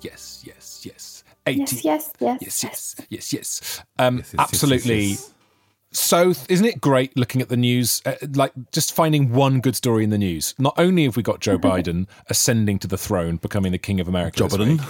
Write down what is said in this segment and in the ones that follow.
Yes, yes, yes, yes. 80. Yes, yes, yes. Yes, yes, yes, yes. Um, yes, yes, absolutely. yes. So, isn't it great looking at the news, uh, like just finding one good story in the news? Not only have we got Joe Biden ascending to the throne, becoming the king of America, this Jobberton. week.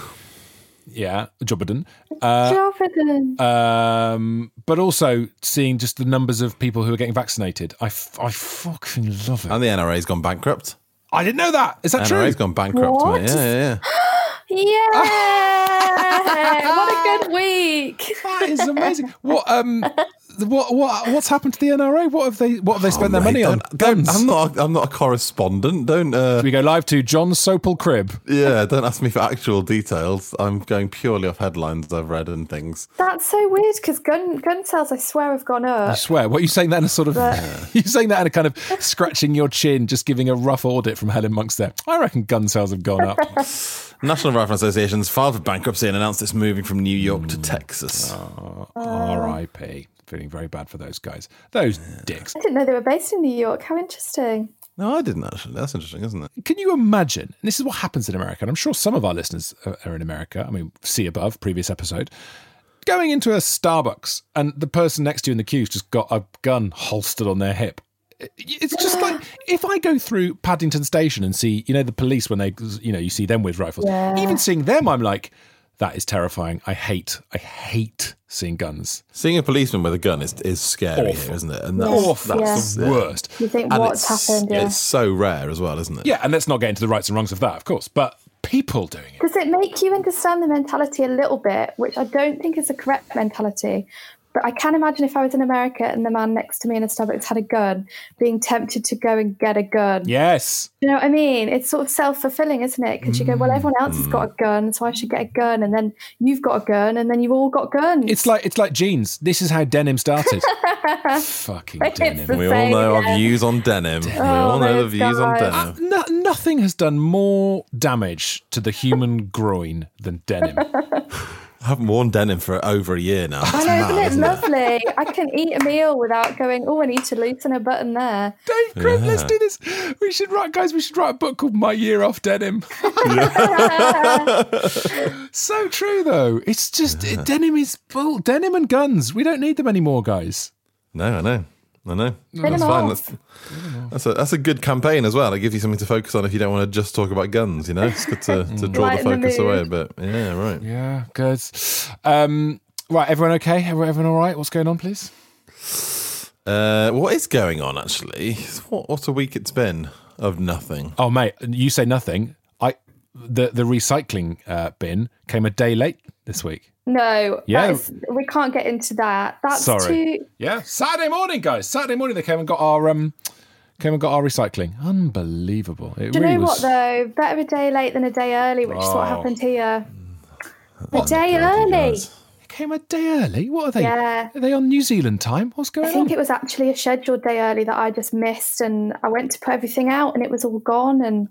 yeah, Joe Biden, uh, Jordan. um, but also seeing just the numbers of people who are getting vaccinated. I, f- I fucking love it. And the NRA's gone bankrupt. I didn't know that. Is that true? NRA's gone bankrupt, What? mate. Yeah, yeah, Yeah! what a good week. That is amazing. what um, what what what's happened to the NRA? What have they what have they yeah. spent their Oh, money on? don't- don't- Guns. I'm not. I'm not a correspondent. Don't. Uh, we go live to Jon Sopel Crib. yeah. Don't ask me for actual details. I'm going purely off headlines I've read and things. That's so weird because gun gun sales, I swear, have gone up. I swear. What are you saying that in a sort of you saying that in a kind of scratching your chin, just giving a rough audit from Helen Monk's there. I reckon gun sales have gone up. National Rifle Association's filed for bankruptcy and announced it's moving from New York to Texas. R.I.P. Feeling very bad for those guys. Those dicks. I didn't know they were based in New York. How interesting. No, I didn't actually. That's interesting, isn't it? Can you imagine? And this is what happens in America. And I'm sure some of our listeners are are in America. I mean, see above, previous episode. Going into a Starbucks and the person next to you in the queue's just got a gun holstered on their hip. It's just like if I go through Paddington Station and see, you know, the police when they, you know, you see them with rifles. Yeah. Even seeing them, I'm like, that is terrifying. I hate, I hate seeing guns. Seeing a policeman with a gun is is scary, Awful. here, isn't it? And that's, Awful. that's the worst. You think And what's it's, happened? Yeah. It's so rare as well, isn't it? Yeah, and let's not get into the rights and wrongs of that, of course. But people doing it. Does it make you understand the mentality a little bit, which I don't think is the correct mentality? But I can imagine if I was in America and the man next to me in a Starbucks had a gun, being tempted to go and get a gun. Yes. You know what I mean? It's sort of self fulfilling, isn't it? Because you go, well, everyone else has got a mm. gun, so I should get a gun, and then you've got a gun, and then you've all got guns. It's like it's like jeans. This is how denim started. Fucking It's denim. the We all know yeah. our views on denim. we oh all know the those views on guys. denim. No, nothing has done more damage to the human groin than denim. I haven't worn denim for over a year now. I know, mad, isn't it isn't it? lovely? I can eat a meal without going, oh, I need to loosen a button there. Dave Crib, let's do this. We should write, guys. We should write a book called "My Year Off Denim." so true, though. It's just it- denim is bull. Denim and guns. We don't need them anymore, guys. No, I know. I know. That's fine. That's, that's, a, that's a good campaign as well. It gives you something to focus on if you don't want to just talk about guns, you know? It's good to, to draw the Lighten the focus away a bit. Yeah, right. Yeah, good. Um, right, everyone okay? Everyone, everyone all right? What's going on, please? Uh, what is going on, actually? What, what a week it's been of nothing. Oh, mate, you say nothing. I the the recycling uh, bin came a day late this week. No, Yeah. is, we can't get into that. That's Sorry. too. Yeah, Saturday morning, guys. Saturday morning they came and got our um came and got our recycling. Unbelievable. It Do you really know was. what though? Better a day late than a day early, which is Oh. what happened here. A day early. It came a day early. What are they? Yeah. Are they on New Zealand time? What's going on? I think on? it was actually a scheduled day early that I just missed, and I went to put everything out, and it was all gone, and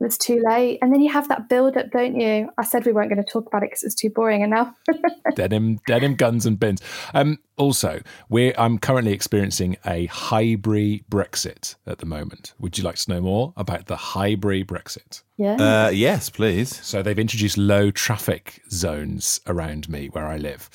it was too late. And then you have that build up, don't you? I said we weren't going to talk about it because it's too boring, and now denim, denim guns and bins. Um, also, we're I'm currently experiencing a hybrid Brexit at the moment. Would you like to know more about the hybrid Brexit? yeah. Uh, yes, please. So they've introduced low traffic zones around me where I live,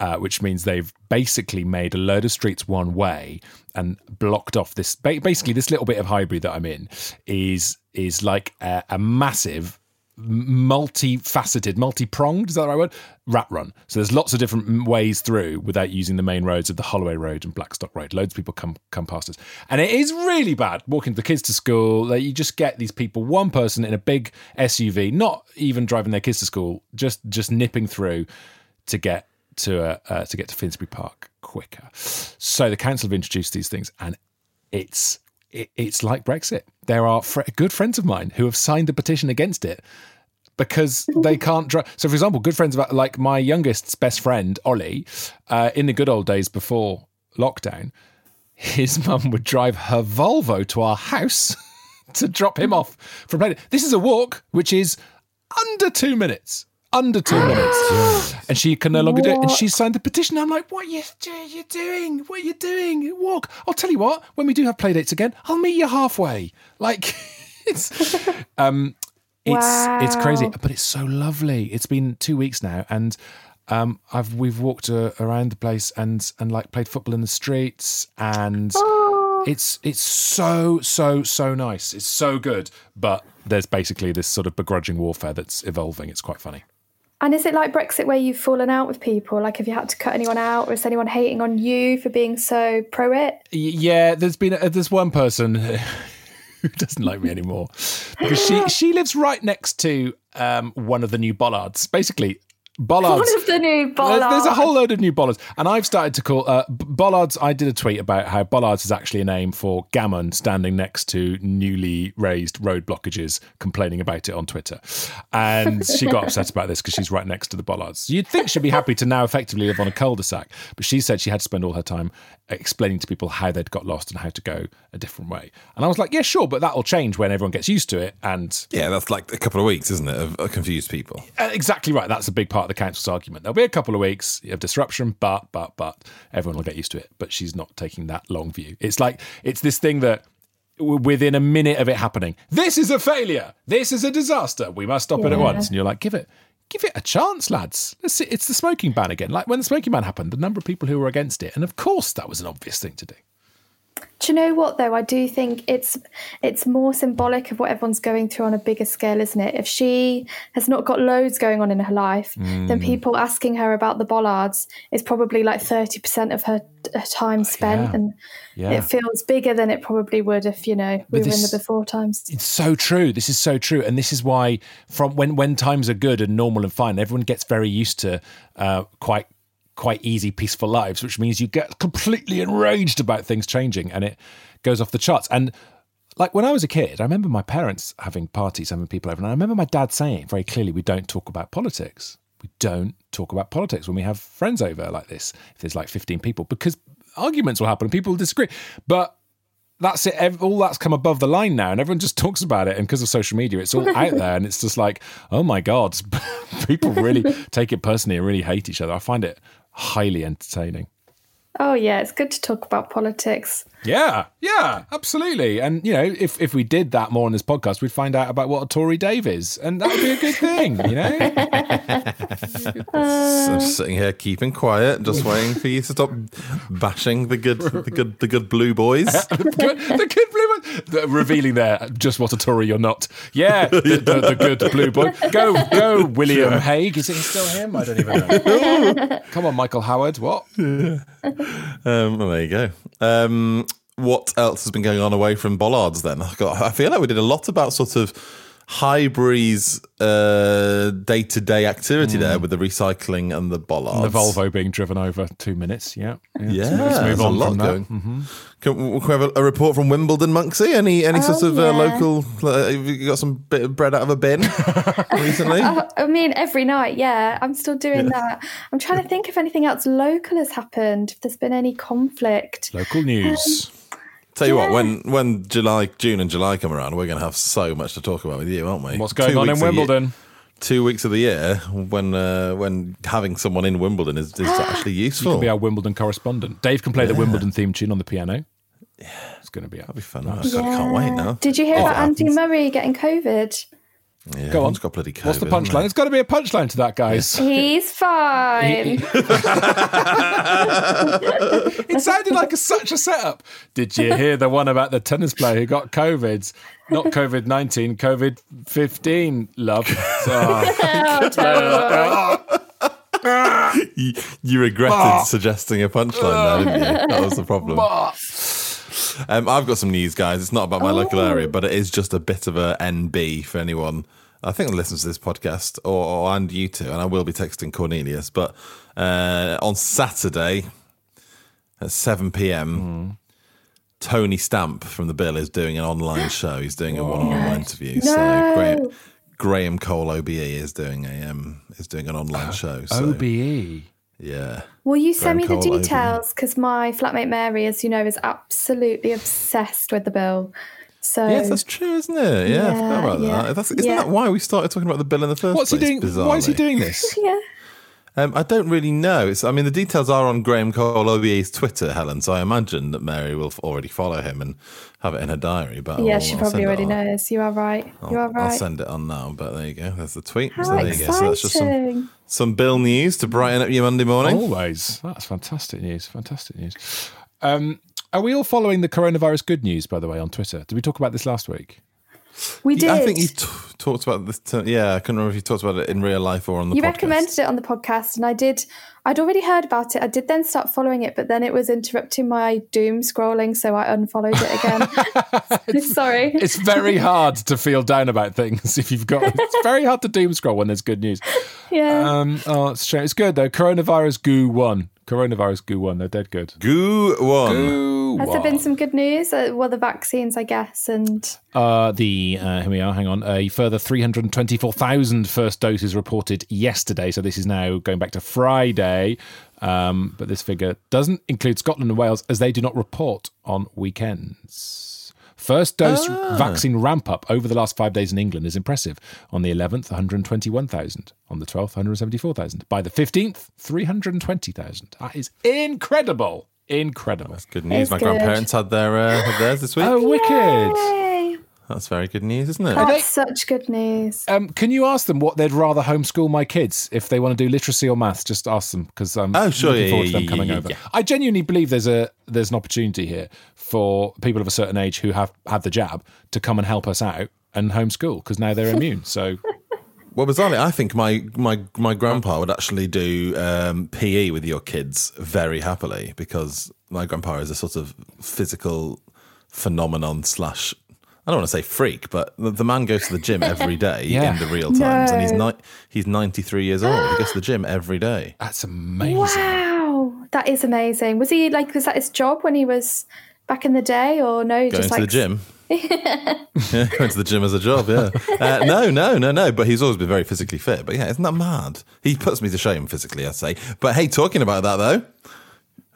uh, which means they've basically made a load of streets one way and blocked off this. Basically, this little bit of hybrid that I'm in is is like a, a massive multifaceted, multi-pronged. Is that the right word? Rat run. So there's lots of different ways through without using the main roads of the Holloway Road and Blackstock Road. Loads of people come come past us, and it is really bad walking the kids to school. Like you just get these people, one person in a big SUV, not even driving their kids to school, just just nipping through to get to uh, uh, to get to Finsbury Park quicker. So the council have introduced these things, and it's it, it's like Brexit. There are fr- good friends of mine who have signed the petition against it because they can't drive. So, for example, good friends of like my youngest's best friend Ollie, uh, in the good old days before lockdown, his mum would drive her Volvo to our house to drop him off from Planet. This is a walk which is under two minutes under two minutes. And she can no longer do it. And she signed the petition. I'm like, what are you, you doing? What are you doing? Walk. I'll tell you what, when we do have playdates again, I'll meet you halfway. Like, it's. Um, it's wow. it's crazy, but it's so lovely. It's been two weeks now, and um, I've we've walked uh, around the place and and like played football in the streets, and oh. it's it's so so so nice. It's so good, but there's basically this sort of begrudging warfare that's evolving. It's quite funny. And is it like Brexit where you've fallen out with people? Like, have you had to cut anyone out, or is anyone hating on you for being so pro it? Yeah, there's been a, there's one person who doesn't like me anymore because she she lives right next to um, one of the new bollards. Basically, bollards. One of the new bollards. There's, there's, a whole load of new bollards, and I've started to call uh, bollards. I did a tweet about how bollards is actually a name for gammon standing next to newly raised road blockages, complaining about it on Twitter, and she got upset about this because she's right next to the bollards. You'd think she'd be happy to now effectively live on a cul-de-sac, but she said she had to spend all her time explaining to people how they'd got lost and how to go a different way. And I was like, yeah, sure, but that'll change when everyone gets used to it. And yeah, that's like a couple of weeks, isn't it, of, of confused people? Uh, exactly right. That's a big part of the council's argument. There'll be a couple of weeks of disruption, but but but everyone will get used to it. But she's not taking that long view. It's like it's this thing that within a minute of it happening, this is a failure. This is a disaster. We must stop yeah. it at once. And you're like, give it give it a chance, lads. Let's see. It's the smoking ban again. Like when the smoking ban happened, the number of people who were against it, and of course that was an obvious thing to do. Do you know what though? I do think it's it's more symbolic of what everyone's going through on a bigger scale, isn't it? If she has not got loads going on in her life, mm. then people asking her about the bollards is probably like thirty percent of her, her, time spent, yeah. and yeah. it feels bigger than it probably would if you know we this, were in the before times. It's so true. This is so true, and this is why from when when times are good and normal and fine, everyone gets very used to uh, quite quite easy, peaceful lives, which means you get completely enraged about things changing and it goes off the charts. And like when I was a kid, I remember my parents having parties, having people over, and I remember my dad saying very clearly, we don't talk about politics. We don't talk about politics when we have friends over like this, if there's like 15 people, because arguments will happen and people will disagree. But that's it. All that's come above the line now, and everyone just talks about it. And because of social media, it's all out there, and it's just like, oh my god, people really take it personally and really hate each other. I find it highly entertaining. Oh yeah, it's good to talk about politics. Yeah, yeah, absolutely. And you know, if if we did that more on this podcast, we'd find out about what a Tory Dave is, and that would be a good thing, you know. uh... I'm just sitting here keeping quiet, just waiting for you to stop bashing the good, the good, the good blue boys. the, good, the good blue boys, the, revealing there just what a Tory you're not. Yeah, the, the, the good blue boy. Go, go, William sure. Hague. Is it still him? I don't even know. Come on, Michael Howard. What? Yeah. Um, well, there you go. Um, what else has been going on away from bollards then? I feel like we did a lot about sort of Highbury's day to day activity mm. there with the recycling and the bollards. And the Volvo being driven over two minutes. Yeah. Yeah. yeah let's move on a lot going. Mm-hmm. Can, can, we have a, a, report from Wimbledon, Monksy? Any any oh, sort of uh, yeah. uh, local? Uh, have you got some bit of bread out of a bin recently? Oh, I mean, every night, yeah. I'm still doing yeah. that. I'm trying to think if anything else local has happened, if there's been any conflict. Local news. Um, Tell you yeah. what, when when July, June, and July come around, we're going to have so much to talk about with you, aren't we? What's going Two on in Wimbledon? two weeks of the year when uh, when having someone in Wimbledon is, is actually useful. You can be our Wimbledon correspondent. Dave can play yeah. the Wimbledon theme tune on the piano. Yeah, it's going to be. That'll be fun. Nice. Yeah. I can't wait now. Did you hear oh, about Andy Murray getting COVID? Yeah, Go on. Got bloody COVID, What's the punchline? It's got to be a punchline to that, guys. He's fine. It sounded like a, such a setup. Did you hear the one about the tennis player who got COVID? Not COVID 19, COVID 15, love. Ah. Oh. you, you regretted suggesting a punchline there, didn't you? That was the problem. Um, I've got some news, guys. It's not about my local area, but it is just a bit of a NB for anyone. I think that listens to this podcast, or, or and you too. And I will be texting Cornelius. But uh, on Saturday at seven p.m., Tony Stamp from the Bill is doing an online show. He's doing a one-on-one interview. So Graham, Graham Cole OBE is doing a um, is doing an online show. So OBE. Yeah. Will you send me the details? Because my flatmate Mary, as you know, is absolutely obsessed with the bill. So Yes, that's true, isn't it? Yeah, I forgot about yeah, that. That's, isn't yeah. that why we started talking about the bill in the first What's he place? doing? Why is he doing this? yeah. Um, I don't really know. It's, I mean, the details are on Graham Cole OBE's Twitter, Helen. So I imagine that Mary will already follow him and have it in her diary. But Yeah, I'll- she probably already on. knows. You are right. you are right. I'll send it on now. But there you go. There's the tweet. How so there you go. So that's just some, exciting. some Bill news to brighten up your Monday morning. Always. That's fantastic news. Fantastic news. Um, are we all following the coronavirus good news, by the way, on Twitter? Did we talk about this last week? We did. I think you t- talked about this. T- yeah, I can't remember if you talked about it in real life or on the podcast. you podcast. recommended it on the podcast, and I did. I'd already heard about it. I did then start following it, but then it was interrupting my doom scrolling, so I unfollowed it again. Sorry. It's very hard to feel down about things if you've got. It's very hard to doom scroll when there's good news. Yeah. Um, oh, it's. It's good though. Coronavirus goo one. Coronavirus goo one. They're dead good. Goo one. Goo Has there been some good news? Uh, well, the vaccines, I guess, and Uh, the uh, here we are. Hang on. A further 324,000 first doses reported yesterday. So this is now going back to Friday. Um, but this figure doesn't include Scotland and Wales as they do not report on weekends. First dose vaccine ramp up over the last five days in England is impressive. On the 11th, 121,000. On the 12th, 174,000. By the 15th, 320,000. That is incredible. Incredible. That's good news. It's My good. grandparents had their uh, had theirs this week. Oh, wicked. Yay! That's very good news, isn't it? That's such good news. Um, can you ask them what they'd rather homeschool my kids if they want to do literacy or maths? Just ask them because I'm Oh, sure, looking yeah, forward to them yeah, coming yeah, over. yeah. I genuinely believe there's a there's an opportunity here for people of a certain age who have had the jab to come and help us out and homeschool because now they're immune. So Well, bizarrely, I think my my my grandpa would actually do um, PE with your kids very happily because my grandpa is a sort of physical phenomenon slash. I don't want to say freak, but the, the man goes to the gym every day Yeah. in the real times, and he's ni- he's ninety three years old. He goes to the gym every day. that's amazing. Wow, that is amazing. Was he like? Was that his job when he was back in the day, or no? Going just to like the gym. yeah, going to the gym as a job. Yeah. Uh, no, no, no, no. But he's always been very physically fit. But yeah, isn't that mad? He puts me to shame physically, I'd say. But hey, talking about that though,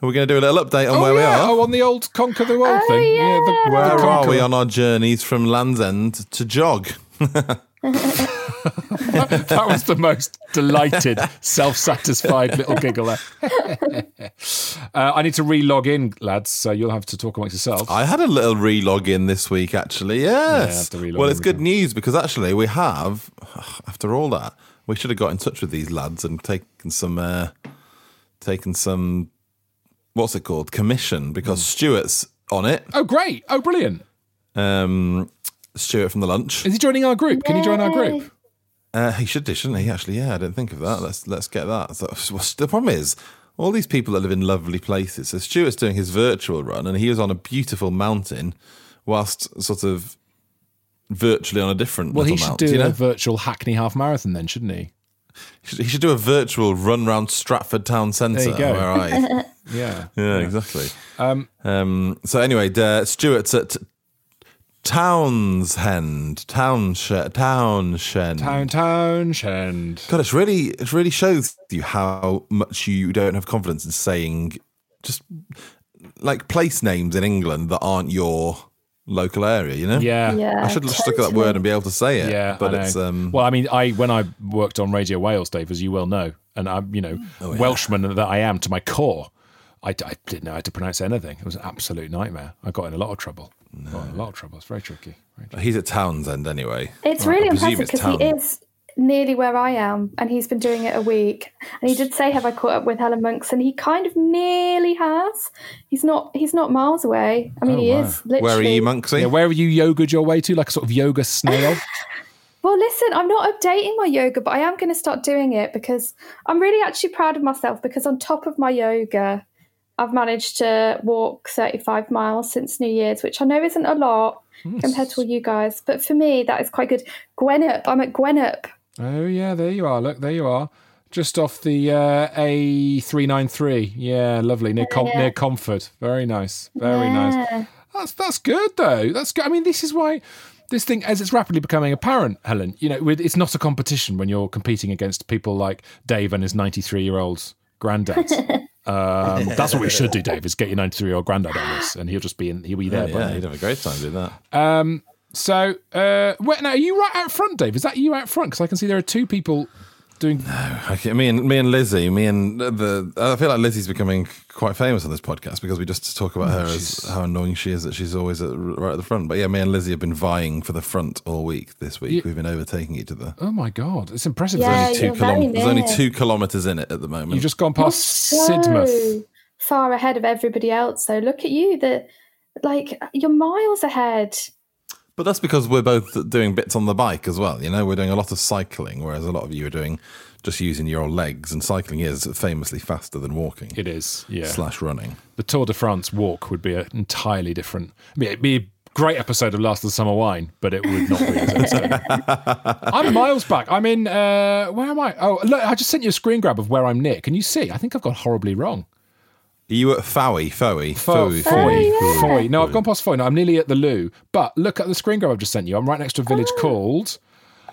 are we going to do a little update on Oh, where we are? Oh, on the old conquer the world Oh, thing. yeah. the, Where the are we on our journeys from Land's End to Jog? That was the most delighted, self-satisfied little giggler. uh, I need to re-log in, lads. So you'll have to talk amongst yourselves. I had a little re-log in this week, actually. Yes. have well, it's good every news because actually we have, after all that, we should have got in touch with these lads and taken some, uh, taken some, what's it called, commission because Stuart's on it. oh, great! Oh, brilliant! Um, Stuart from the lunch. Is he joining our group? Can he join our group? Uh, he should do, shouldn't he? Actually, yeah, I didn't think of that. Let's let's get that. So, well, the problem is, all these people that live in lovely places. So Stuart's doing his virtual run, and he was on a beautiful mountain, whilst sort of virtually on a different. Well, he little should mount, do you know? a virtual Hackney half marathon then, shouldn't he? He should, do a virtual run round Stratford town centre. There you go. Where I, Yeah. yeah, exactly. Um, so anyway, uh, Stuart's at Townsend, Townshend, Townshend. Town Townshend. God, it's really it really shows you how much you don't have confidence in saying just like place names in England that aren't your local area. You know, Yeah. Yeah, I should just look at that word and be able to say it. Yeah, but it's um. well, I mean, I when I worked on Radio Wales, Dave, as you well know, and I'm you know Oh, Welshman that I am to my core, I, I didn't know how to pronounce anything. It was an absolute nightmare. I got in a lot of trouble. Got in a lot of trouble. It's very tricky. Very tricky. he's at Townsend anyway. It's really impressive it's because he is nearly where I am, and he's been doing it a week. And he did say, "Have I caught up with Helen Monks?" And he kind of nearly has. He's not. He's not miles away. I mean, Oh, he wow. is. Literally. Where are you, Monksy? Yeah, where have you yogaed your way to? Like a sort of yoga snail? Well, listen, I'm not updating my yoga, but I am going to start doing it because I'm really actually proud of myself because on top of my yoga, I've managed to walk 35 miles since New Year's, which I know isn't a lot compared to all you guys, but for me, that is quite good. Gwennap, I'm at Gwennap. Oh, yeah, there you are. Look, there you are. Just off the uh, A393. Yeah, lovely. Near, Com- near Comfort. Very nice. Very nice. That's that's good though. That's good. I mean, this is why this thing, as it's rapidly becoming apparent, Helen. You know, it's not a competition when you're competing against people like Dave and his 93 year old granddad. um, that's what we should do, Dave. Is get your 93 year old granddad on this, and he'll just be in. He'll be there. yeah, won't he? you'd have a great time doing that. Um, so, uh, wait, now are you right out front, Dave? Is that you out front? Because I can see there are two people doing. Okay, me and me and Lizzie, me and the. I feel like Lizzie's becoming quite famous on this podcast because we just talk about her as how annoying she is that she's always at, right at the front. But yeah, me and Lizzie have been vying for the front all week. This week Yeah. we've been overtaking each other. Oh my god, it's impressive. Yeah, There's Two you're very kilom- There's only near. two kilometres in it at the moment. You've just gone past Sidmouth. So far ahead of everybody else, though. Look at you. The like you're miles ahead. But that's because we're both doing bits on the bike as well. You know, we're doing a lot of cycling, whereas a lot of you are doing just using your legs. And cycling is famously faster than walking It is, yeah. slash running. the Tour de France walk would be an entirely different. I mean, it'd be a great episode of Last of the Summer Wine, but it would not be. as. I'm miles back. I'm in. Uh, where am I? Oh, look! I just sent you a screen grab of where I'm near. Can you see? I think I've gone horribly wrong. Are you at Fowie? Fowie? Fo- Fowie? Fowey, yeah. Fowey. No, I've gone past Fowey. No, I'm nearly at the Looe. But look at the screen grab I've just sent you. I'm right next to a village called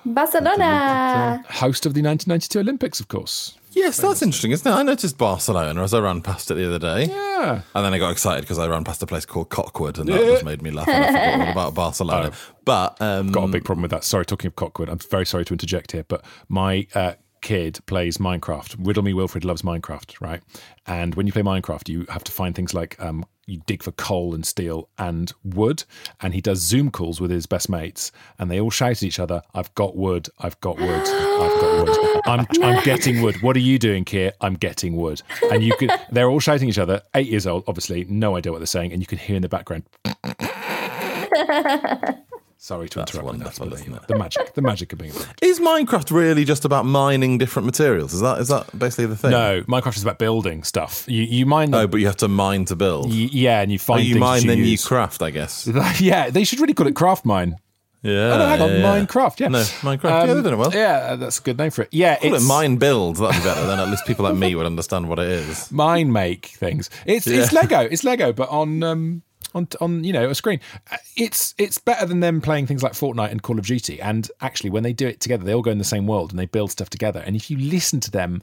Barcelona. host of the 1992 Olympics, of course. Yes, that's interesting, isn't it? I noticed Barcelona as I ran past it the other day. Yeah. And then I got excited because I ran past a place called Cockwood, and that just made me laugh. And I forgot all about Barcelona. But um, got a big problem with that. Sorry, talking of Cockwood, I'm very sorry to interject here, but my uh, kid plays Minecraft. Riddle Me Wilfred loves Minecraft, right? And when you play Minecraft, you have to find things like um, you dig for coal and steel and wood. And he does Zoom calls with his best mates, and they all shout at each other, "I've got wood! I've got wood! I've got wood! I'm I'm getting wood! What are you doing, Kier? I'm getting wood!" And you could they're all shouting at each other. Eight years old, obviously, no idea what they're saying, and you can hear in the background. Sorry to That's interrupt. wonderful, but, you isn't it? The magic, the magic of being. is Minecraft really just about mining different materials? Is that is that basically the thing? No, Minecraft is about building stuff. You you mine. Oh, but you have to mine to build. yeah, and you Oh, find you things mine, then you craft, I guess. yeah, they should really call it craft mine. Yeah. Oh, no, hang on, yeah, yeah. Minecraft. Yeah, No, Minecraft. yeah, they've done it well. Yeah, that's a good name for it. Yeah, Call it's it mine build. That'd be better. Then at least people like me would understand what it is. mine make things. It's it's Lego. It's Lego, but on um on on you know a screen. Uh, It's it's better than them playing things like Fortnite and Call of Duty. And actually, when they do it together, they all go in the same world and they build stuff together. And if you listen to them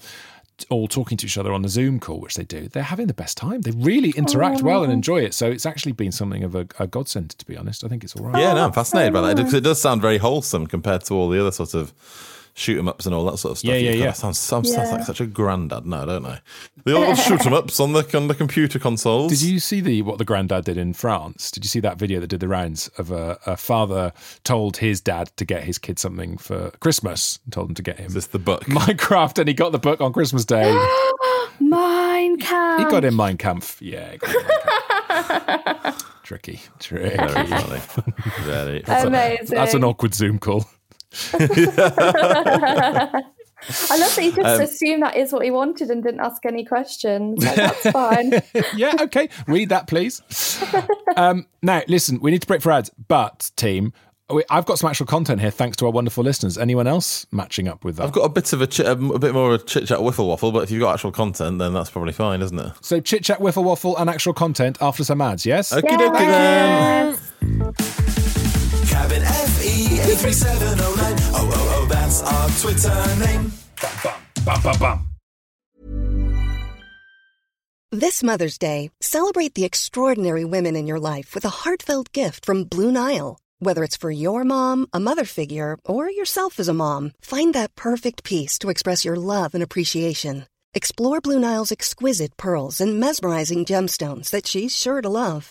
all talking to each other on the Zoom call, which they do, they're having the best time. They really interact well and enjoy it. So it's actually been something of a, a godsend, to be honest. I think it's all right. Yeah, no, I'm fascinated by that because it does sound very wholesome compared to all the other sort of shoot 'em ups and all that sort of stuff. Yeah, yeah, yeah. That sounds, sounds, sounds like such a granddad. now, don't I? The old shoot 'em ups on the on the computer consoles. Did you see the what the granddad did in France? Did you see that video that did the rounds of a, a father told his dad to get his kid something for Christmas and told him to get him Is this the book? Minecraft, and he got the book on Christmas Day. Mine can. he got in Mein Kampf. Yeah, he got him Mein Kampf. tricky, tricky. Very funny. Very. Amazing. That's an awkward Zoom call. I love that he just Um, assumed that is what he wanted and didn't ask any questions. Like, that's fine. yeah, okay. Read that, please. Um, now, listen, we need to break for ads, but team, I've got some actual content here thanks to our wonderful listeners. Anyone else matching up with that? I've got a bit of a, chit, a bit more of a chit chat wiffle waffle, but if you've got actual content, then that's probably fine, isn't it? So chit chat, wiffle waffle, and actual content after some ads. Yes. Okie dokie then. Cabin FE 83709. Oh, oh, oh, that's our Twitter name. Bum, bum, bum. This Mother's Day, celebrate the extraordinary women in your life with a heartfelt gift from Blue Nile. Whether it's for your mom, a mother figure, or yourself as a mom, find that perfect piece to express your love and appreciation. Explore Blue Nile's exquisite pearls and mesmerizing gemstones that she's sure to love.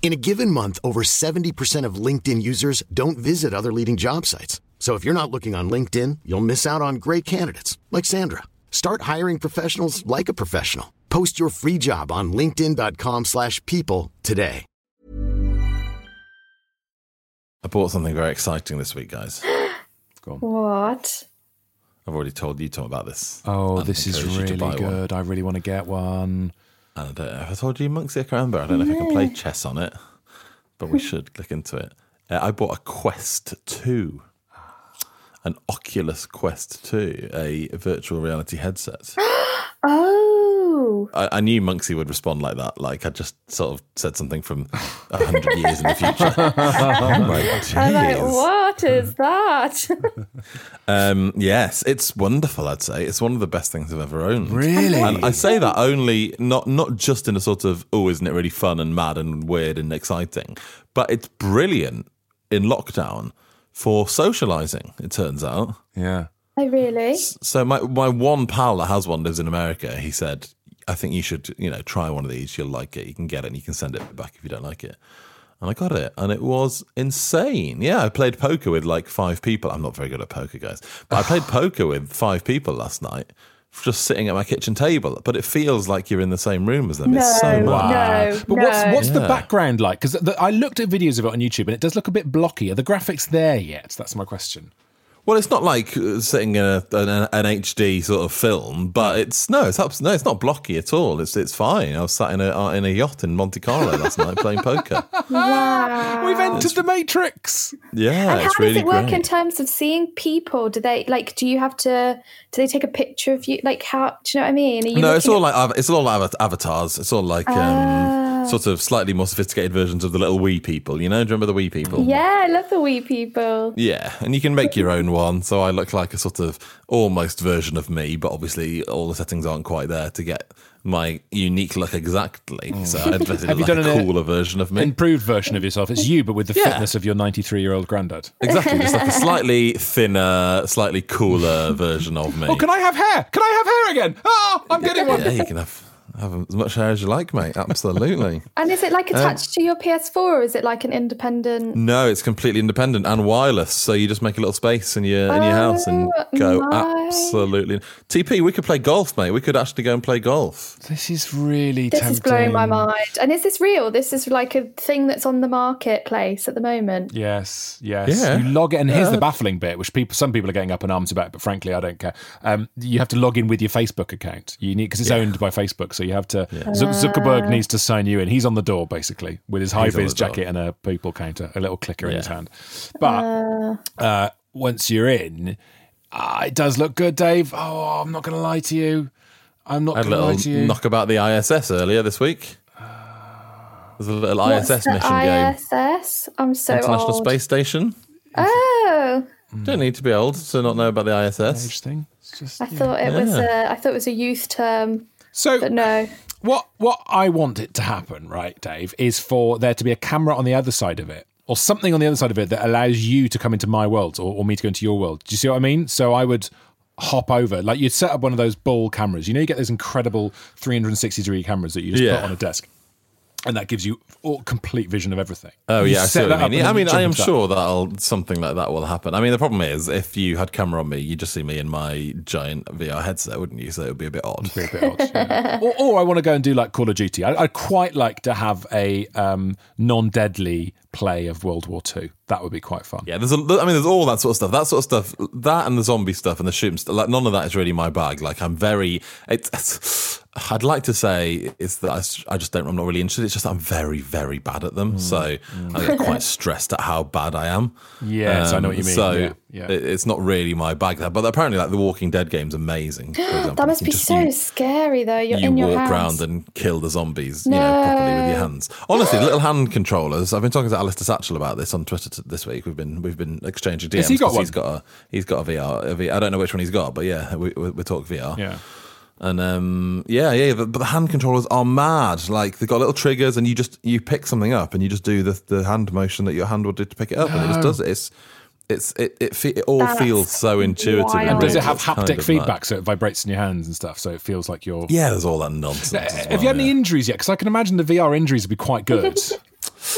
In a given month, over 70% of LinkedIn users don't visit other leading job sites. So if you're not looking on LinkedIn, you'll miss out on great candidates like Sandra. Start hiring professionals like a professional. Post your free job on linkedin.com/people slash people today. I bought something very exciting this week, guys. What? I've already told you Tom about this. Oh, this is encouraged you to really buy one. good. I really want to get one. And I don't know if I told you, Monksy, I can't remember. I don't know if I can play chess on it, but we should look into it. Uh, I bought a Quest 2, an Oculus Quest 2, a virtual reality headset. Oh, I, I knew Monksy would respond like that. Like I just sort of said something from a hundred years in the future. I'm like, I'm like, what is that? Um, yes, it's wonderful. I'd say it's one of the best things I've ever owned. Really? And I say that only not not just in a sort of oh, isn't it really fun and mad and weird and exciting, but it's brilliant in lockdown for socializing. It turns out. Yeah. oh, really? So my my one pal that has one lives in America. He said, "I think you should, you know, try one of these. You'll like it. You can get it, and you can send it back if you don't like it." And I got it, and it was insane. Yeah, I played poker with like five people. I'm not very good at poker, guys, but I played poker with five people last night, just sitting at my kitchen table. But it feels like you're in the same room as them. it's so No, mad. no. But what's what's the background like? Because I looked at videos of it on YouTube and it does look a bit blocky. Are the graphics there yet? That's my question. Well, it's not like uh, sitting in a, an, an HD sort of film, but it's no, it's abs- no, it's not blocky at all. It's it's fine. I was sat in a uh, in a yacht in Monte Carlo last night playing poker. Wow. We've entered the Matrix. Yeah, And how it's does really it work great. in terms of seeing people? Do they like? Do you have to? Do they take a picture of you? Like how? Do you know what I mean? Are you no, it's all at- like it's all like avatars. It's all like um, sort of slightly more sophisticated versions of the little wee people. You know, do you remember the wee people? Yeah, I love the wee people. Yeah, and you can make your own one. So I look like a sort of almost version of me, but obviously all the settings aren't quite there to get my unique look exactly. So I invented Have you like done a an- cooler version of me. Improved version of yourself. It's you, but with the Yeah. fitness of your 93 year old granddad. Exactly, just like a slightly thinner, slightly cooler version of me. Oh, can I have hair? Can I have hair again? Ah, I'm getting one. Yeah, you can have have as much hair as you like, mate. Absolutely. And is it like Um, attached to your PS4 or is it like an independent? No, it's completely independent and wireless. So you just make a little space in your in your house and Oh, go nice. absolutely. TP, we could play golf, mate. We could actually go and play golf. This is really This tempting. is blowing my mind. And is this real? This is like a thing that's on the marketplace at the moment. Yes, yes. Yeah. You log it, and here's the baffling bit, which people, some people are getting up in arms about, but frankly, I don't care. Um, you have to log in with your Facebook account. You need because it's owned by Facebook, so you have to. Zuck- Zuckerberg needs to sign you in. He's on the door basically with his high vis the door. jacket and a people counter, a little clicker in his hand. But uh, once you're in, uh, it does look good, Dave. Oh, I'm not going to lie to you. I'm not I had a going to lie little to you. knock about the ISS earlier this week. There's a little What's ISS the mission game. ISS? I'm so International old. Space Station. Oh, Don't need to be old to not know about the ISS. Age thing. It's just I thought it was a. I thought it was a youth term, so. but no. What what I want it to happen, right, Dave, is for there to be a camera on the other side of it, or something on the other side of it that allows you to come into my world, or, or me to go into your world. Do you see what I mean? So I would hop over, like you'd set up one of those bull cameras. You know, you get those incredible 360 degree cameras that you just Yeah. put on a desk, and that gives you all complete vision of everything. Oh yeah, I set see that what mean. Yeah, I mean, I am sure that'll something like that will happen. I mean, the problem is if you had camera on me, you'd just see me in my giant VR headset, wouldn't you? So it would be a bit odd. Be a bit odd, yeah. or, or I want to go and do like Call of Duty. I, I'd quite like to have a um, non-deadly play of World War Two. That would be quite fun. Yeah, there's a, I mean, there's all that sort of stuff. That sort of stuff, that and the zombie stuff and the shooting stuff. Like none of that is really my bag. Like I'm very, it's, it's I'd like to say it's that I just don't. I'm not really interested. It's just that I'm very, very bad at them. Mm. So I get quite mm. stressed at how bad I am. Yes, I know what you um, mean, So yeah. Yeah. It- it's not really my bag. But apparently, like the Walking Dead game's amazing. That must be just- so you- scary though. You're you in your walk house. around and kill the zombies, you know, properly with your hands. Honestly, little hand controllers. I've been talking to Alistair Satchel about this on Twitter t- this week. We've been we've been exchanging DMs. Has he got 'cause He's one? got a he's got a VR. a V- I don't know which one he's got, but yeah, we we, we talk VR. Yeah. And um, yeah, yeah, but, but the hand controllers are mad. Like they've got little triggers, and you just you pick something up, and you just do the, the hand motion that your hand would do to pick it up, and it just does it. It's it's it it, fe- it all That's feels so intuitive. wild. And does it have It's kind haptic of mad. feedback so it vibrates in your hands and stuff? So it feels like you're. Yeah, there's all that nonsense. as Have you had any injuries yet? Because I can imagine the VR injuries would be quite good.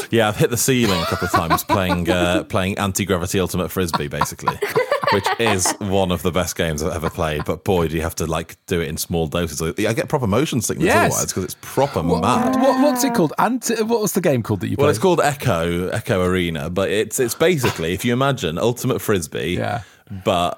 Yeah, I've hit the ceiling a couple of times playing uh, playing anti gravity ultimate frisbee, basically, which is one of the best games I've ever played. But boy, do you have to like do it in small doses. I get proper motion sickness Yes. otherwise because it's proper what, mad. what- what's it called? Anti- what was the game called that you played? Well, it's called Echo Echo Arena, but it's it's basically if you imagine ultimate frisbee, Yeah. but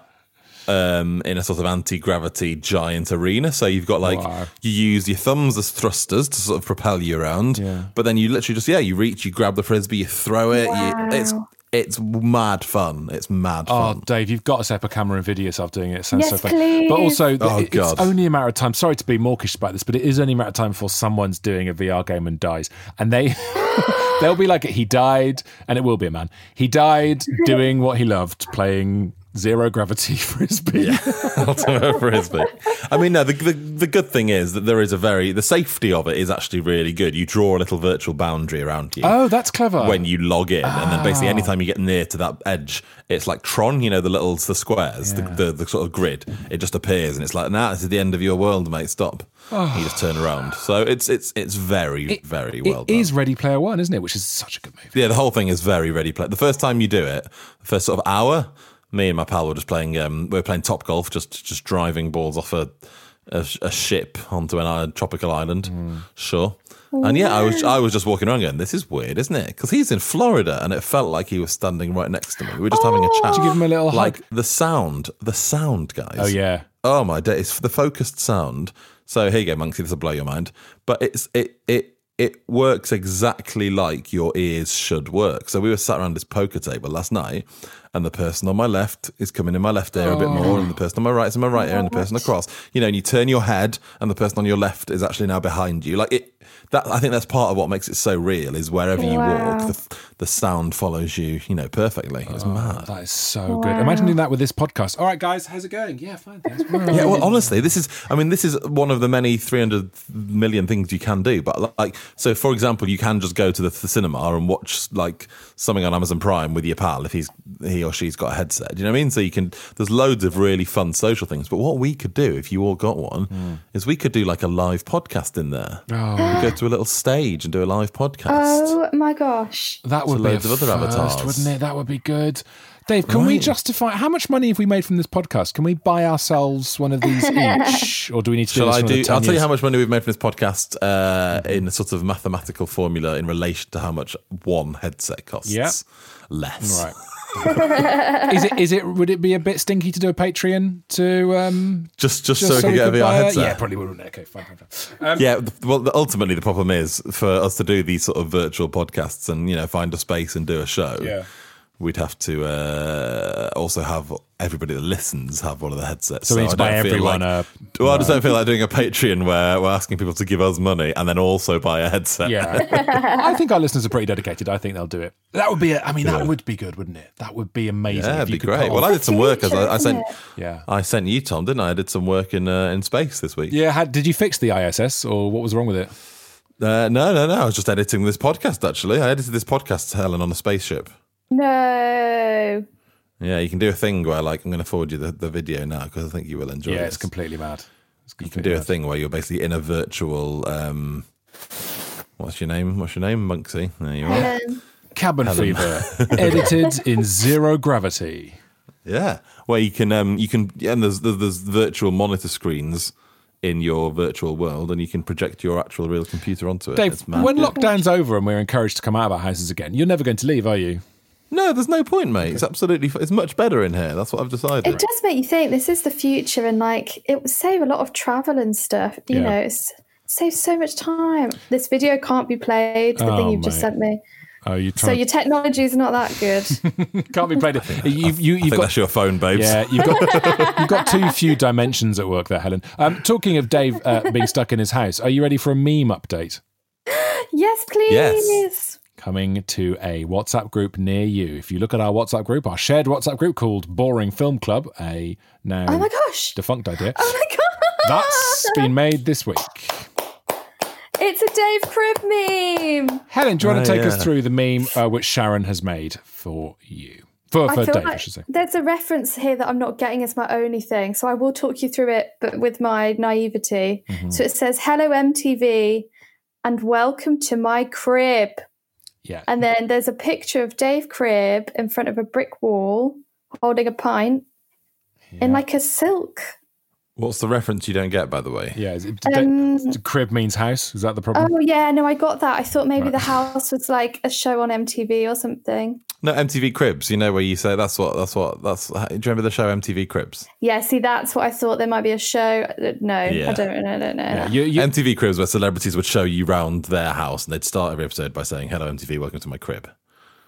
um, in a sort of anti gravity giant arena. So you've got like Wow. you use your thumbs as thrusters to sort of propel you around, Yeah. but then you literally just yeah you reach, you grab the frisbee, you throw it. You, it's it's mad fun. It's mad fun. Oh, fun. Dave, you've got to set up a camera and video yourself doing it. It sounds Yes, so fun. please. But also, Oh, it- it's only a matter of time. Sorry to be mawkish about this, but it is only a matter of time before someone's doing a VR game and dies. And they. They'll be like, he died, and it will be a man. He died doing what he loved, playing zero gravity frisbee. ultimate frisbee. I mean, no. The, the the good thing is that there is a very the safety of it is actually really good. You draw a little virtual boundary around you. Oh, that's clever. when you log in, and then basically Ah. anytime you get near to that edge, it's like Tron, you know, the little the squares, the, the the sort of grid. It just appears, and it's like, nah, this is the end of your world, mate. Stop. You just turn around. So it's it's it's very very well. It done. is Ready Player One, isn't it? Which is such a good movie. Yeah, the whole thing is very ready Player. The first time you do it, the first sort of hour, me and my pal were just playing. Um, we were playing top golf, just just driving balls off a a, a ship onto an island, tropical island. Hmm. Sure. And yeah, I was I was just walking around going, "This is weird, isn't it?" Because he's in Florida, and it felt like he was standing right next to me. We were just having a chat. Did you give him a little like hug? the sound, the sound, guys. Oh, yeah. Oh my day! It's the focused sound. So here you go, Monksy. This will blow your mind, but it's it it it works exactly like your ears should work. So we were sat around this poker table last night, and the person on my left is coming in my left ear a bit more, and the person on my right is in my right ear, and the person across. You know, and you turn your head, and the person on your left is actually now behind you. Like it. That I think that's part of what makes it so real. Is wherever you walk, the, the sound follows you. You know, perfectly. It's mad. That is so good. Imagine doing that with this podcast. All right, guys, how's it going? Yeah, fine. Thanks. Yeah, well, honestly, this is, I mean, this is one of the many 300 million things you can do. But, like, so for example, you can just go to the, the cinema and watch, like, something on Amazon Prime with your pal if he's, he or she's got a headset. Do you know what I mean? So you can, there's loads of really fun social things. But what we could do if you all got one Hmm. is we could do, like, a live podcast in there. Oh. We go to a little stage and do a live podcast. Oh my gosh. That would So be loads a of other first, avatars. wouldn't it? That would be good. Dave, can we justify how much money have we made from this podcast? Can we buy ourselves one of these each, or do we need to? Shall do this I for do? another 10 I'll tell you how much money we've made from this podcast uh, in a sort of mathematical formula in relation to how much one headset costs. Yeah. Less. Right. Is it? Is it? Would it be a bit stinky to do a Patreon to um, Just, just, so we can get a VR headset. Yeah, probably wouldn't. it? Okay, fine. Um, yeah, well, the- ultimately, the problem is for us to do these sort of virtual podcasts and you know find a space and do a show. Yeah. We'd have to uh, also have everybody that listens have one of the headsets. So we need to I buy everyone like, a- Well, I just don't feel like doing a Patreon where we're asking people to give us money and then also buy a headset. Yeah, I think our listeners are pretty dedicated. I think they'll do it. That would be. A, I mean, that would be good, wouldn't it? That would be amazing. Yeah, if it'd you be could great. Well, I did some work as I, I sent. Yeah. I sent you, Tom, didn't I? I did some work in uh, in space this week. Yeah, had, did you fix the ISS or what was wrong with it? Uh, no, no, no. I was just editing this podcast. Actually, I edited this podcast, Helen, on a spaceship. No. Yeah, you can do a thing where, like, I'm going to forward you the, the video now because I think you will enjoy it. yeah, it. it's completely mad. It's You can completely do a thing where you're basically in a virtual. Um, what's your name? What's your name? Monksy. There you are. Helen. Cabin Fever, edited in zero gravity. Yeah, where you can um, you can yeah, and there's, there's there's virtual monitor screens in your virtual world, and you can project your actual real computer onto it. Dave, It's mad. when lockdown's over and we're encouraged to come out of our houses again, you're never going to leave, are you? No, there's no point, mate. It's absolutely. It's much better in here. That's what I've decided. It does make you think this is the future and like it would save a lot of travel and stuff. You Yeah. know, it's saves so much time. This video can't be played, the Oh, thing you've just sent me. Oh, you So trying your technology is not that good. can't be played. You, you, I you've think got that's your phone, babes. Yeah, you've got you've got too few dimensions at work there, Helen. Um, talking of Dave uh, being stuck in his house, are you ready for a meme update? yes, please. Yes. Coming to a WhatsApp group near you. If you look at our WhatsApp group, our shared WhatsApp group called Boring Film Club, a now Oh my gosh. defunct idea, Oh my god. that's been made this week. It's a Dave Crib meme. Helen, do you want to Oh, take us through the meme uh, which Sharon has made for you? For, for I feel Dave, I like should say. there's a reference here that I'm not getting as my only thing. So I will talk you through it, but with my naivety. Mm-hmm. So it says, Hello, MTV, and welcome to my crib. Yeah. And then there's a picture of Dave Crib in front of a brick wall holding a pint in like a silk. What's the reference you don't get, by the way? Yeah. Is it, Um, d- crib means house. Is that the problem? Oh, yeah, no, I got that. I thought maybe Right. the house was like a show on MTV or something. No, MTV Cribs. You know where you say that's what that's what that's. Do you remember the show MTV Cribs? Yeah, see, that's what I thought. There might be a show. Uh, No, Yeah. I don't, I don't know. Yeah, you, you, MTV Cribs, where celebrities would show you round their house, and they'd start every episode by saying, "Hello, MTV, welcome to my crib."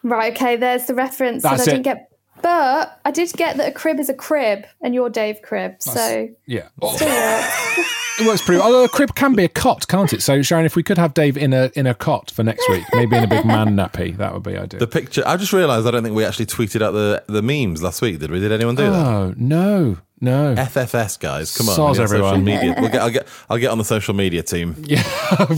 Right, okay, there's the reference that I didn't it. get. But I did get that a crib is a crib and you're Dave Crib. So yeah. still oh. works. It works pretty well. Although a crib can be a cot, can't it? So, Sharon, if we could have Dave in a in a cot for next week, maybe in a big man nappy, that would be ideal. The picture. I just realised I don't think we actually tweeted out the the memes last week. Did we? Did anyone do that? oh no, no. FFS guys, come on! Soz social everyone. media. We'll get, I'll get I'll get on the social media team. Yeah,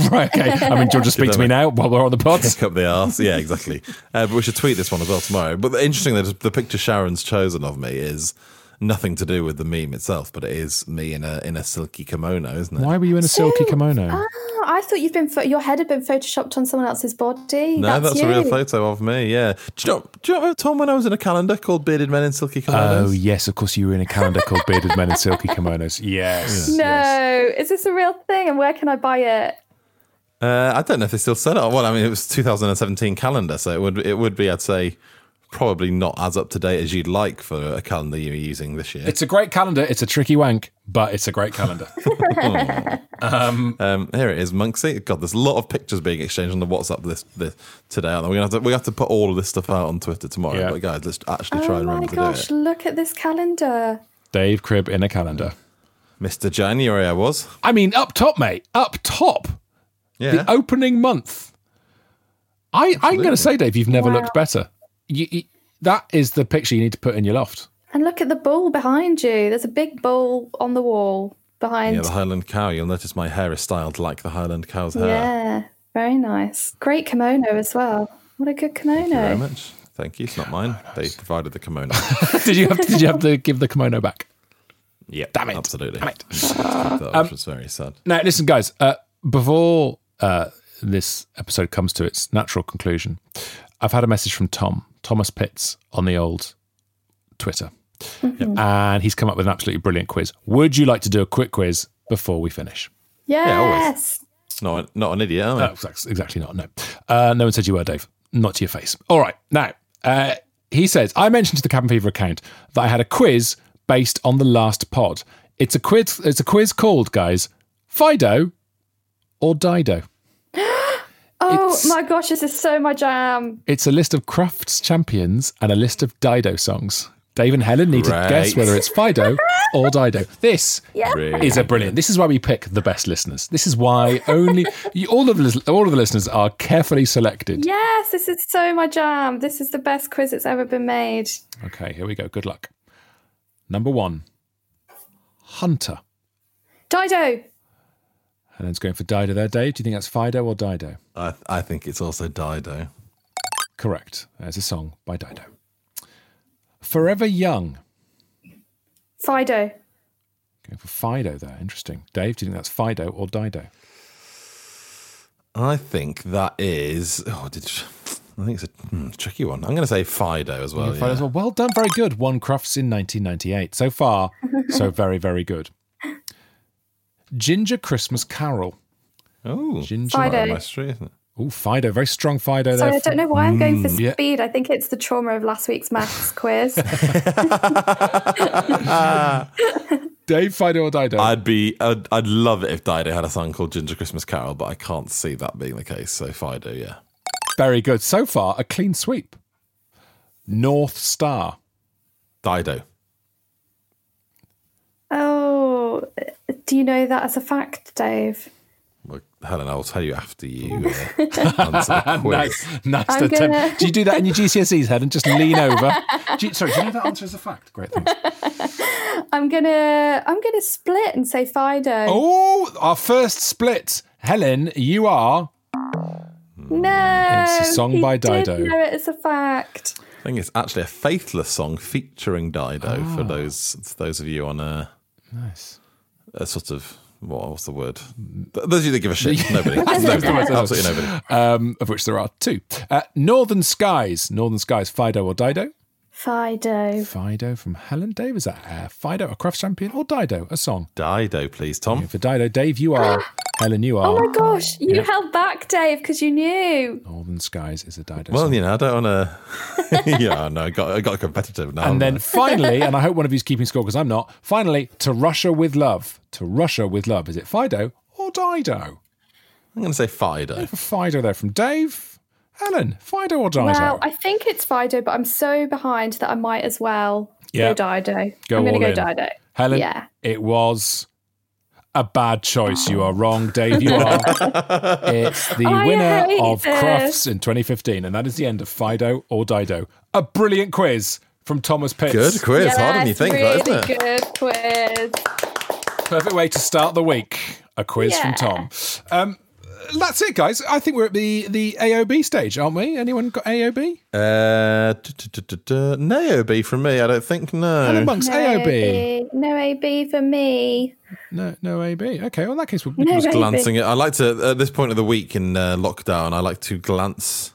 right. Okay. I mean, do you want to speak to me now while we're on the pod? Pick up the arse. Yeah, exactly. Uh, but we should tweet this one as well tomorrow. But the interesting that the picture Sharon's chosen of me is nothing to do with the meme itself, but it is me in a in a silky kimono, isn't it? Why were you in a silky So- kimono? Oh, I thought you'd been your head had been photoshopped on someone else's body. No, that's, you. a real photo of me. Yeah. Do you know? Do you know Tom when I was in a calendar called Bearded Men in Silky Kimonos? Oh yes, of course you were in a calendar called Bearded Men in Silky Kimonos. Yes. No, yes. is this a real thing? And where can I buy it? Uh, I don't know if they still sell it. Well, I mean, it was 2017 calendar, so it would it would be, I'd say, probably not as up to date as you'd like for a calendar you're using this year. It's a great calendar. It's a tricky wank, but it's a great calendar. Um, um, here it is, Monksy. God, there's a lot of pictures being exchanged on the WhatsApp this, this today. Aren't there? We have to we have to put all of this stuff out on Twitter tomorrow. Yeah. But guys, let's actually try Oh and my remember gosh, to do it. look at this calendar. Dave Crib in a calendar. Mr. January, I was. I mean, up top, mate. Up top. Yeah. The opening month. I, I'm going to say, Dave, you've never Wow. looked better. You, you, that is the picture you need to put in your loft. And look at the bull behind you. There's a big bull on the wall behind. yeah, the Highland cow. You'll notice my hair is styled like the Highland cow's hair. Yeah, very nice. Great kimono as well. What a good kimono. Thank you very much. Thank you. It's not mine. They provided the kimono. did you have to, did you have to give the kimono back? yeah, Damn it. Absolutely. Damn it. That Um, was very sad. Now, listen, guys. Uh, before uh, this episode comes to its natural conclusion, I've had a message from Tom Thomas Pitts on the old Twitter, and he's come up with an absolutely brilliant quiz. Would you like to do a quick quiz before we finish? Yes. Not not an idiot. Are we? No, exactly not. No, uh, no one said you were, Dave. Not to your face. All right. Now, uh, he says I mentioned to the Cabin Fever account that I had a quiz based on the last pod. It's a quiz. It's a quiz called, guys, Fido or Dido. Oh It's- my gosh, this is so my jam. It's a list of Crufts champions and a list of Dido songs. Dave and Helen need to guess whether it's Fido or Dido. This Brilliant. is a brilliant. This is why we pick the best listeners. This is why only all of the all of the listeners are carefully selected. Yes, this is so my jam. This is the best quiz that's ever been made. Okay, here we go. Good luck. Number one, Hunter. Dido. Helen's going for Dido there. Dave, do you think that's Fido or Dido? I, I think it's also Dido. Correct. There's a song by Dido. Forever Young. Fido. Going for Fido there. Interesting. Dave, do you think that's Fido or Dido? I think that is. Oh, did I think it's a hmm, tricky one. I'm going to say Fido as well. Yeah, Fido yeah. as well. Well done. Very good. One Crufts in 1998. So far, so very, very good. Ginger Christmas Carol. Oh, Ginger. Fido. right my street, isn't it? Oh, Fido. Very strong Fido Sorry, there. I don't know why I'm going for mm, yeah. speed. I think it's the trauma of last week's maths quiz. Dave, Fido or Dido? I'd be. I'd, I'd love it if Dido had a song called Ginger Christmas Carol, but I can't see that being the case. So Fido, yeah. Very good. So far, a clean sweep. North Star. Dido. Oh, do you know that as a fact, Dave? Well, Helen, I'll tell you after you uh, answer the quiz. nice, nice I'm attempt. gonna- Do you do that in your GCSEs, Helen? Just lean over. Do you, sorry, do you know that answer as a fact? Great, thanks. I'm gonna I'm gonna split and say Fido. Oh, our first split. Helen, you are. no, It's a song he by did Dido. know it as a fact. I think it's actually a Faithless song featuring Dido Ah. for those those of you on a, Nice. A sort of what what's the word? Those of you that give a shit. Nobody. nobody. Absolutely nobody. Um, of which there are two. Uh, Northern Skies. Northern Skies, Fido or Dido? Fido. Fido from Helen. Davis. uh, Fido, a craft champion, or Dido, a song? Dido, please, Tom. For Dido, Dave, you are. Helen, you are. Oh my gosh, you Yeah. held back, Dave, because you knew. Northern Skies is a Dido Well, song. you know, I don't want to. yeah, no, I got I got competitive now. And then I? finally, and I hope one of you's keeping score because I'm not. Finally, to Russia with love. To Russia with love. Is it Fido or Dido? I'm going to say Fido. Fido there from Dave. Helen, Fido or Dido? Well, I think it's Fido, but I'm so behind that I might as well Yeah. go Dido. Go I'm going to go. Dido. Helen, Yeah. it was a bad choice. You are wrong, Dave. You are. it's the I winner of this. Crufts in 2015, and that is the end of Fido or Dido. A brilliant quiz from Thomas Pitts. Good quiz. Harder than you Yes, think, really that, isn't it? good quiz. Perfect way to start the week. A quiz from Tom. Um, that's it, guys. I think we're at the, the AOB stage, aren't we? Anyone got AOB? Uh, no B from me. I don't think. Helen No. Monk's No AOB. No AB for me. No, no AB. Okay, well, in that case, we'll, No Just glancing at. I like to at this point of the week in uh, lockdown. I like to glance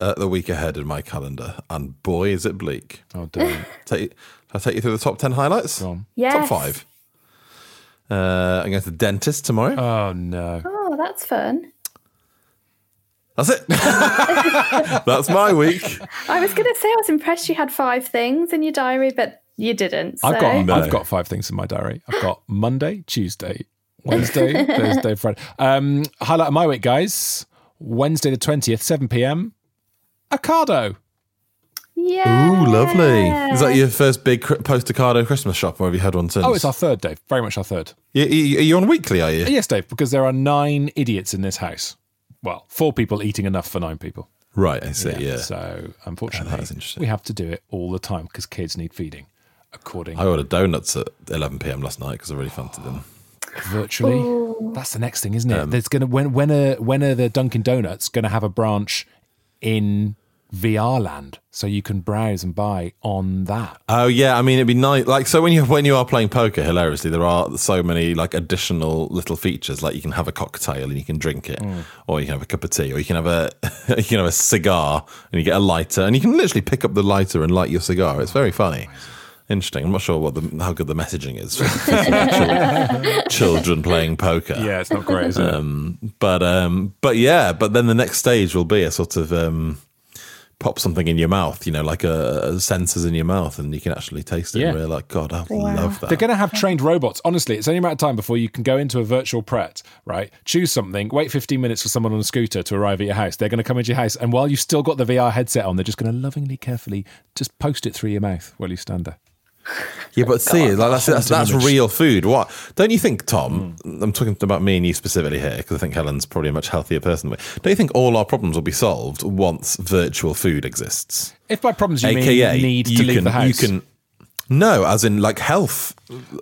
at the week ahead in my calendar, and boy, is it bleak. Oh, don't. Take, I'll take you through the top ten highlights. Go on. Yes. Top five. Uh, I'm going to the dentist tomorrow. Oh, no. Oh, that's fun. That's it. That's my week. I was going to say I was impressed you had five things in your diary, but you didn't. So. I've got No. I've got five things in my diary. I've got Monday, Tuesday, Wednesday, Thursday, Friday. Um, highlight of my week, guys. Wednesday the twentieth, seven PM. Ocado. Yeah. Ooh, lovely. Is that your first big cri- post-Ocado Christmas shop, or have you had one since? Oh, it's our third, Dave. Very much our third. You, you, are you on weekly? Are you? Uh, yes, Dave, because there are nine idiots in this house. Well, four people eating enough for nine people. Right, I see. Yeah. So unfortunately, that's interesting. we have to do it all the time because kids need feeding. According I ordered donuts at 11 p.m. last night because I really fancied them. virtually. Oh. That's the next thing, isn't it? Um, There's gonna when when are when are the Dunkin' Donuts gonna have a branch in VR land so you can browse and buy on that? Oh yeah, I mean it'd be nice. Like so, when you when you are playing poker, hilariously, there are so many like additional little features. Like you can have a cocktail and you can drink it, or you can have a cup of tea, or you can have a you can have a cigar and you get a lighter, and you can literally pick up the lighter and light your cigar. It's very funny. Interesting. I'm not sure what the how good the messaging is for, for children playing poker. Yeah, it's not great, is it? Um, but um, but yeah, but then the next stage will be a sort of um, pop something in your mouth, you know, like a, a sensors in your mouth, and you can actually taste it. Yeah. And we're like, God, I love that. They're going to have trained robots. Honestly, it's only a matter of time before you can go into a virtual Pret, right? Choose something, wait 15 minutes for someone on a scooter to arrive at your house. They're going to come into your house, and while you've still got the VR headset on, they're just going to lovingly, carefully just post it through your mouth while you stand there. Yeah, but see, like, that's that's, that's real food. What don't you think, Tom? I'm talking about me and you specifically here because I think Helen's probably a much healthier person. Don't you think all our problems will be solved once virtual food exists? If by problems you AKA, mean need to leave can the house, you can. No, as in like health.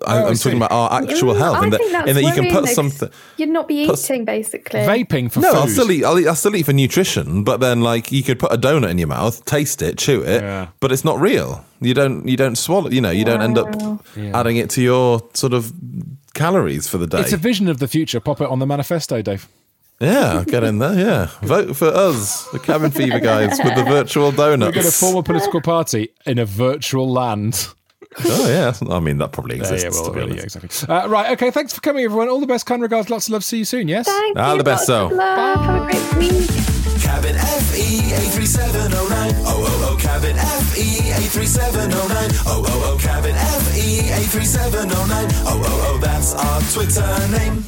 I, I I'm see. talking about our actual Mm, health, I in that, think that's in that you can put something. You'd not be put- eating, basically. vaping for No, food. I'll still eat. I'll, eat. I'll still eat for nutrition, but then like you could put a donut in your mouth, taste it, chew it, Yeah. but it's not real. You don't. You don't swallow. You know, you don't end up adding it to your sort of calories for the day. It's a vision of the future. Pop it on the manifesto, Dave. yeah, get in there. Yeah, vote for us, the cabin fever guys, with the virtual donuts. We're going to form a political party in a virtual land. Oh yeah, I mean that probably Yeah, exists. yeah, well, to be yeah, exactly. Uh, right, okay. Thanks for coming, everyone. All the best, kind regards. Lots of love. See you soon. Yes. Thank All you. the best, so. love. Have a great week. Cabin FE 83709. Oh, oh, oh, cabin FE 83709. Oh, oh, oh, cabin FE 83709. Oh, oh, oh, that's our Twitter name.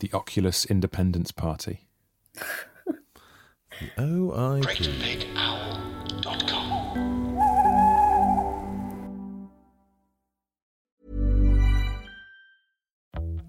The Oculus Independence Party. the OIP.